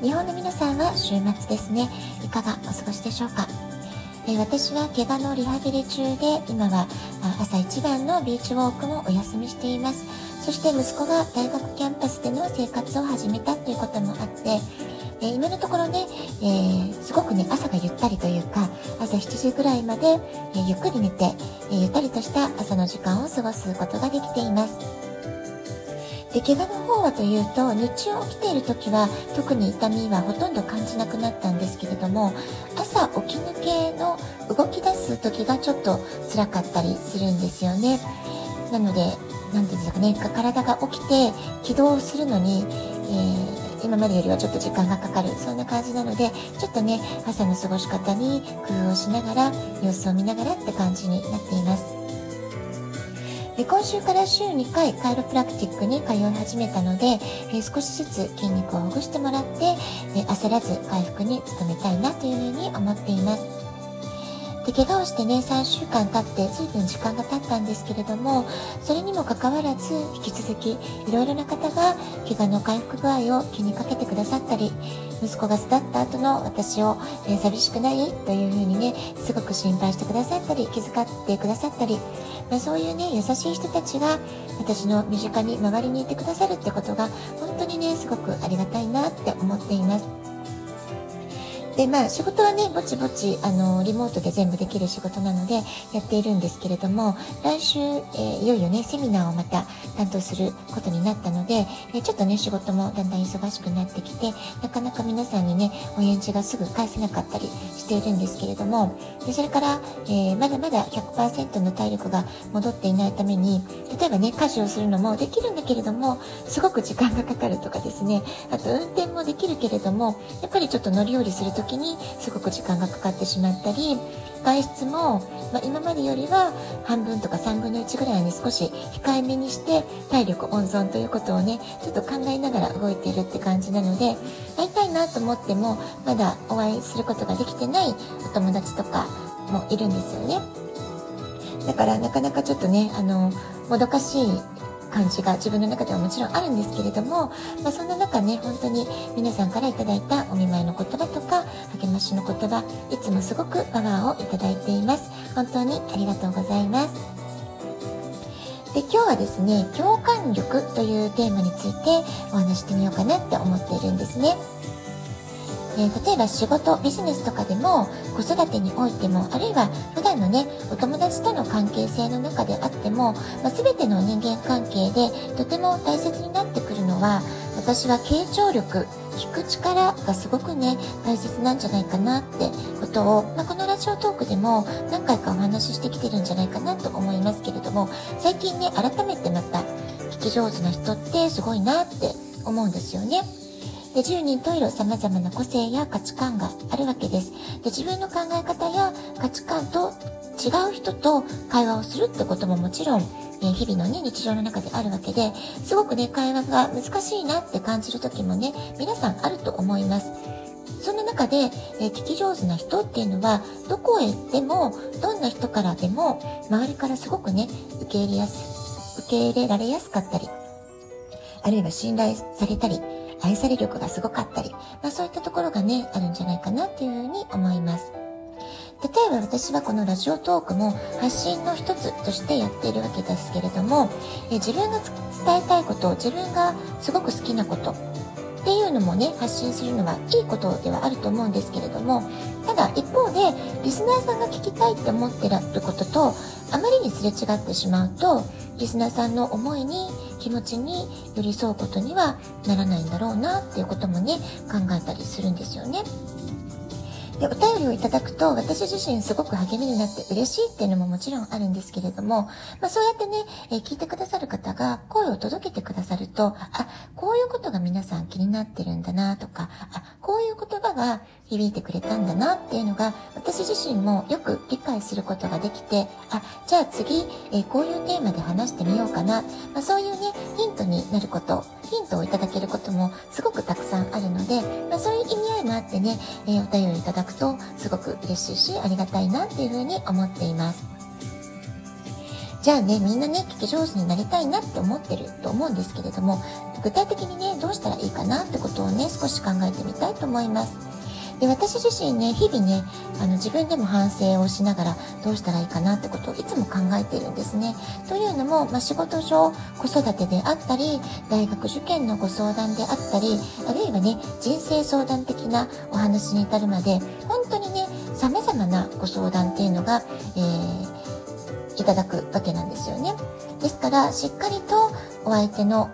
日本の皆さんは週末ですね。いかがお過ごしでしょうか？えー、私は怪我のリハビリ中で、今は朝一番のビーチウォークもお休みしています。そして息子が大学キャンパスでの生活を始めたということもあって、え、今のところね、えー、すごくね、朝がゆったりというか、朝7時ぐらいまで、えゆっくり寝て、えゆったりとした朝の時間を過ごすことができています。で怪我の方はというと日中起きている時は特に痛みはほとんど感じなくなったんですけれども朝起き抜けの動き出す時がちょっと辛かったりするんですよね。なので何て言うんですかね体が起きて起動するのに、えー、今までよりはちょっと時間がかかるそんな感じなのでちょっとね朝の過ごし方に工夫をしながら様子を見ながらって感じになっています。で今週から週2回カイロプラクティックに通い始めたので、え少しずつ筋肉をほぐしてもらって、え焦らず回復に努めたいなというふうに思っています。で怪我をしてね3週間経って随分時間が経ったんですけれどもそれにもかかわらず引き続きいろいろな方が怪我の回復具合を気にかけてくださったり息子が巣立った後の私を、えー、寂しくないというふうにねすごく心配してくださったり気遣ってくださったりまあ、そういうね優しい人たちが私の身近に周りにいてくださるってことが本当にねすごくありがたいなって思っています。で、まあ、仕事はね、ぼちぼち、あの、リモートで全部できる仕事なので、やっているんですけれども、来週、えー、いよいよね、セミナーをまた担当することになったので、えちょっとね、仕事もだんだん忙しくなってきて、なかなか皆さんにね、お返事がすぐ返せなかったりしているんですけれども、でそれから、えー、まだまだ100%の体力が戻っていないために、例えばね、家事をするのもできるんだけれども、すごく時間がかかるとかですね、あと運転もできるけれども、やっぱりちょっと乗り降りするときにすごく時間がかかってしまったり外出も、まあ、今までよりは半分とか3分の1ぐらいに少し控えめにして体力温存ということをねちょっと考えながら動いているって感じなので会いたいなと思ってもまだお会いすることができてないお友達とかもいるんですよね。だからなかなかちょっとねあのもどかしい感じが自分の中ではもちろんあるんですけれども、まあ、そんな中ね本当に皆さんから頂いたお見舞いの言葉とか励ましの言葉いつもすごくパワーをいただいています。本当にありがとうございます。で今日はですね共感力というテーマについてお話してみようかなって思っているんですね。えー、例えば仕事ビジネスとかでも子育てにおいてもあるいは普段のねお友達との関係性の中であっても、まあ、全ての人間関係でとても大切になってくるのは私は傾聴力聞く力がすごくね大切なんじゃないかなってことを、まあ、このラジオトークでも何回かお話ししてきてるんじゃないかなと思いますけれども最近ね改めてまた聞き上手な人ってすごいなって思うんですよね。で10人十色様々な個性や価値観があるわけです。で自分の考え方や価値観と違う人と会話をするってことももちろん、え、日々のね、日常の中であるわけで、すごくね、会話が難しいなって感じる時もね、皆さんあると思います。そんな中で、えー、聞き上手な人っていうのは、どこへ行っても、どんな人からでも、周りからすごくね、受け入れやす、受け入れられやすかったり、あるいは信頼されたり、愛され力がすごかったり、まあ、そういったところがね、あるんじゃないかなっていうふうに思います。例えば私はこのラジオトークも発信の一つとしてやっているわけですけれども、え自分が伝えたいこと、自分がすごく好きなことっていうのもね、発信するのはいいことではあると思うんですけれども、ただ一方でリスナーさんが聞きたいって思ってることとあまりにすれ違ってしまうと、リスナーさんの思いに気持ちに寄り添うことにはならないんだろうなっていうこともね考えたりするんですよね。でお便りをいただくと私自身すごく励みになって嬉しいっていうのももちろんあるんですけれども、まあ、そうやってね、えー、聞いてくださる方が声を届けてくださると、あ、こういうことが皆さん気になってるんだなとか、あ、こういう言葉が響いてくれたんだなっていうのが私自身もよく理解することができて、あ、じゃあ次、えー、こういうテーマで話してみようかな。まあ、そういうね、ヒントになること、ヒントをいただけることもすごくたくさんあるので、まあ、そういう意味合いもあってね、えー、お便りいただくくとすごく嬉しいし、ありがたいなっていうふうに思っています。じゃあね、みんなね、聞き上手になりたいなって思ってると思うんですけれども、具体的にね、どうしたらいいかなってことをね、少し考えてみたいと思います。で私自身ね日々ねあの自分でも反省をしながらどうしたらいいかなってことをいつも考えているんですね。というのも、まあ、仕事上子育てであったり大学受験のご相談であったりあるいはね人生相談的なお話に至るまで本当にね様々なご相談っていうのが、えー、いただくわけなんですよね。ですからしっかりとお相手の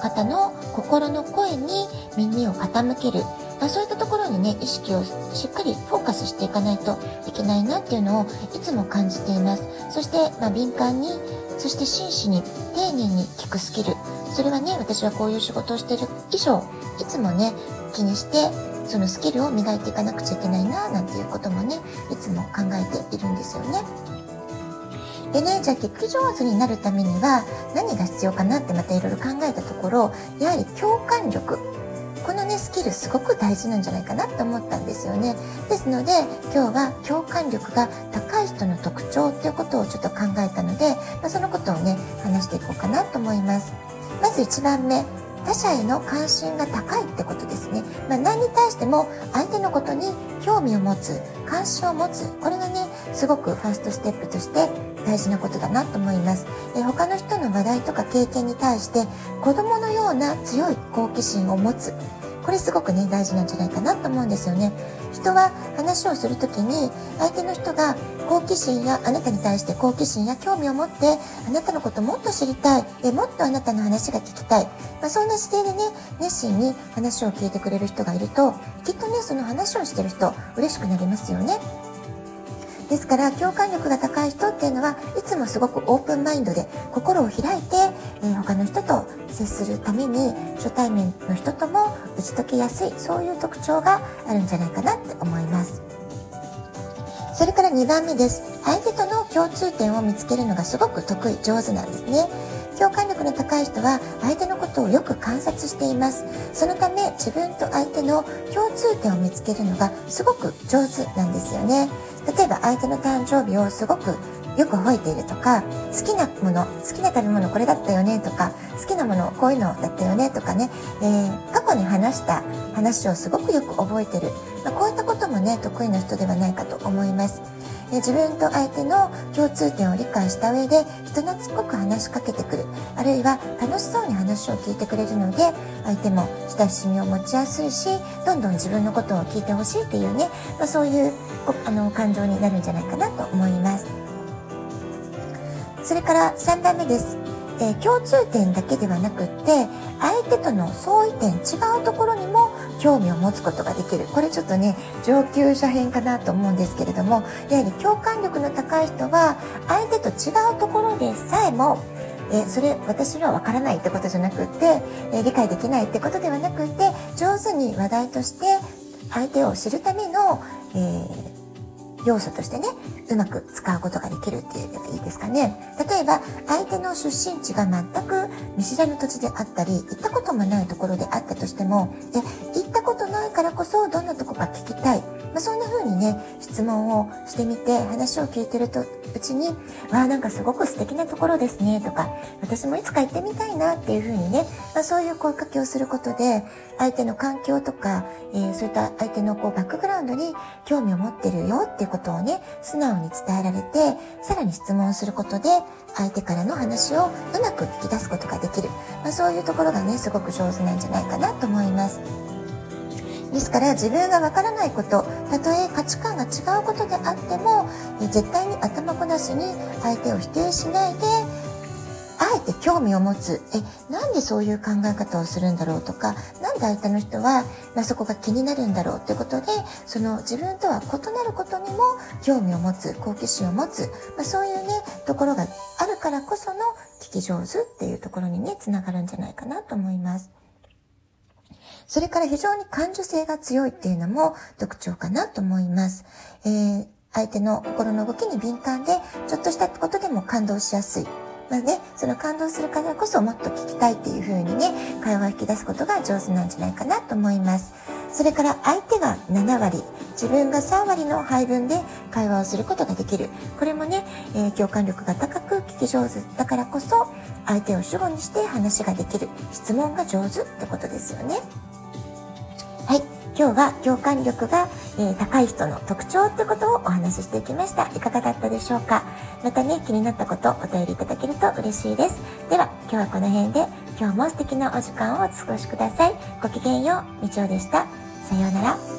方の心の声に耳を傾けるあ、そういったところにね、意識をしっかりフォーカスしていかないといけないなっていうのをいつも感じています。そして、まあ、敏感に、そして真摯に、丁寧に聞くスキル。それはね、私はこういう仕事をしている以上、いつもね、気にして、そのスキルを磨いていかなくちゃいけないな、なんていうこともね、いつも考えているんですよね。でね、じゃあ聞き上手になるためには何が必要かなってまたいろいろ考えたところ、やはり共感力このねスキルすごく大事なんじゃないかなって思ったんですよねですので今日は共感力が高い人の特徴っていうことをちょっと考えたので、まあ、そのことをね話していこうかなと思いますまず1番目他者への関心が高いってことですね。まあ、何に対しても相手のことに興味を持つ、関心を持つ、これがね、すごくファーストステップとして大事なことだなと思います。え他の人の話題とか経験に対して子供のような強い好奇心を持つ。これすごくね、大事なんじゃないかなと思うんですよね。人は話をする時に、相手の人が好奇心や、あなたに対して好奇心や興味を持って、あなたのこともっと知りたい、えもっとあなたの話が聞きたい。まあ、そんな姿勢でね、熱心に話を聞いてくれる人がいると、きっとね、その話をしてる人、嬉しくなりますよね。ですから共感力が高い人っていうのはいつもすごくオープンマインドで心を開いて、えー、他の人と接するために初対面の人とも打ち解けやすいそういう特徴があるんじゃないかなって思います。それから2番目です。相手との共通点を見つけるのがすごく得意上手なんですね。共感力の高い人は相手のことをよく観察しています。そのため自分と相手の共通点を見つけるのがすごく上手なんですよね。例えば相手の誕生日をすごくよく覚えているとか好きなもの好きな食べ物これだったよねとか好きなものこういうのだったよねとかね、えー、過去に話した話をすごくよく覚えてる、まあ、こういったこともね得意な人ではないかと思います。自分と相手の共通点を理解した上で人懐っこく話しかけてくる。あるいは楽しそうに話を聞いてくれるので相手も親しみを持ちやすいしどんどん自分のことを聞いてほしいっていうね、まあ、そういうあの感情になるんじゃないかなと思います。それから3番目です。えー、共通点だけではなくって相手との相違点違うところにも興味を持つことができる。これちょっとね上級者編かなと思うんですけれどもやはり共感力の高い人は相手と違うところでさえもえそれ私には分からないってことじゃなくって、え理解できないってことではなくって上手に話題として相手を知るための、えー要素としてね、うまく使うことができるっていうのがいいですかね。例えば、相手の出身地が全く見知らぬ土地であったり、行ったこともないところであったとしても、で行ったことないからこそどんなとこか聞きたい。まあ、そんな風にね、質問をしてみて、話を聞いてるとうちに、わあ、なんかすごく素敵なところですね、とか、私もいつか行ってみたいなっていう風にね、まあ、そういう声かけをすることで、相手の環境とか、えー、そういった相手のこうバックグラウンドに興味を持ってるよっていうことをね、素直に伝えられて、さらに質問をすることで、相手からの話をうまく引き出すことができる。まあ、そういうところがね、すごく上手なんじゃないかなと思います。ですから自分がわからないことたとえ価値観が違うことであっても絶対に頭ごなしに相手を否定しないであえて興味を持つえなんでそういう考え方をするんだろうとかなんで相手の人は、まあ、そこが気になるんだろうってことでその自分とは異なることにも興味を持つ好奇心を持つ、まあ、そういうねところがあるからこその聞き上手っていうところにねつながるんじゃないかなと思います。それから非常に感受性が強いっていうのも特徴かなと思います。えー、相手の心の動きに敏感で、ちょっとしたことでも感動しやすい。まあね、その感動するからこそもっと聞きたいっていう風にね、会話を引き出すことが上手なんじゃないかなと思います。それから相手が7割、自分が3割の配分で会話をすることができる。これもね、えー、共感力が高く聞き上手だからこそ、相手を主語にして話ができる。質問が上手ってことですよね。今日は共感力が、え、高い人の特徴ってことをお話ししていきました。いかがだったでしょうか？またね、気になったことお便りいただけると嬉しいです。では、今日はこの辺で、今日も素敵なお時間をお過ごしください。ごきげんよう、みちおでした。さようなら。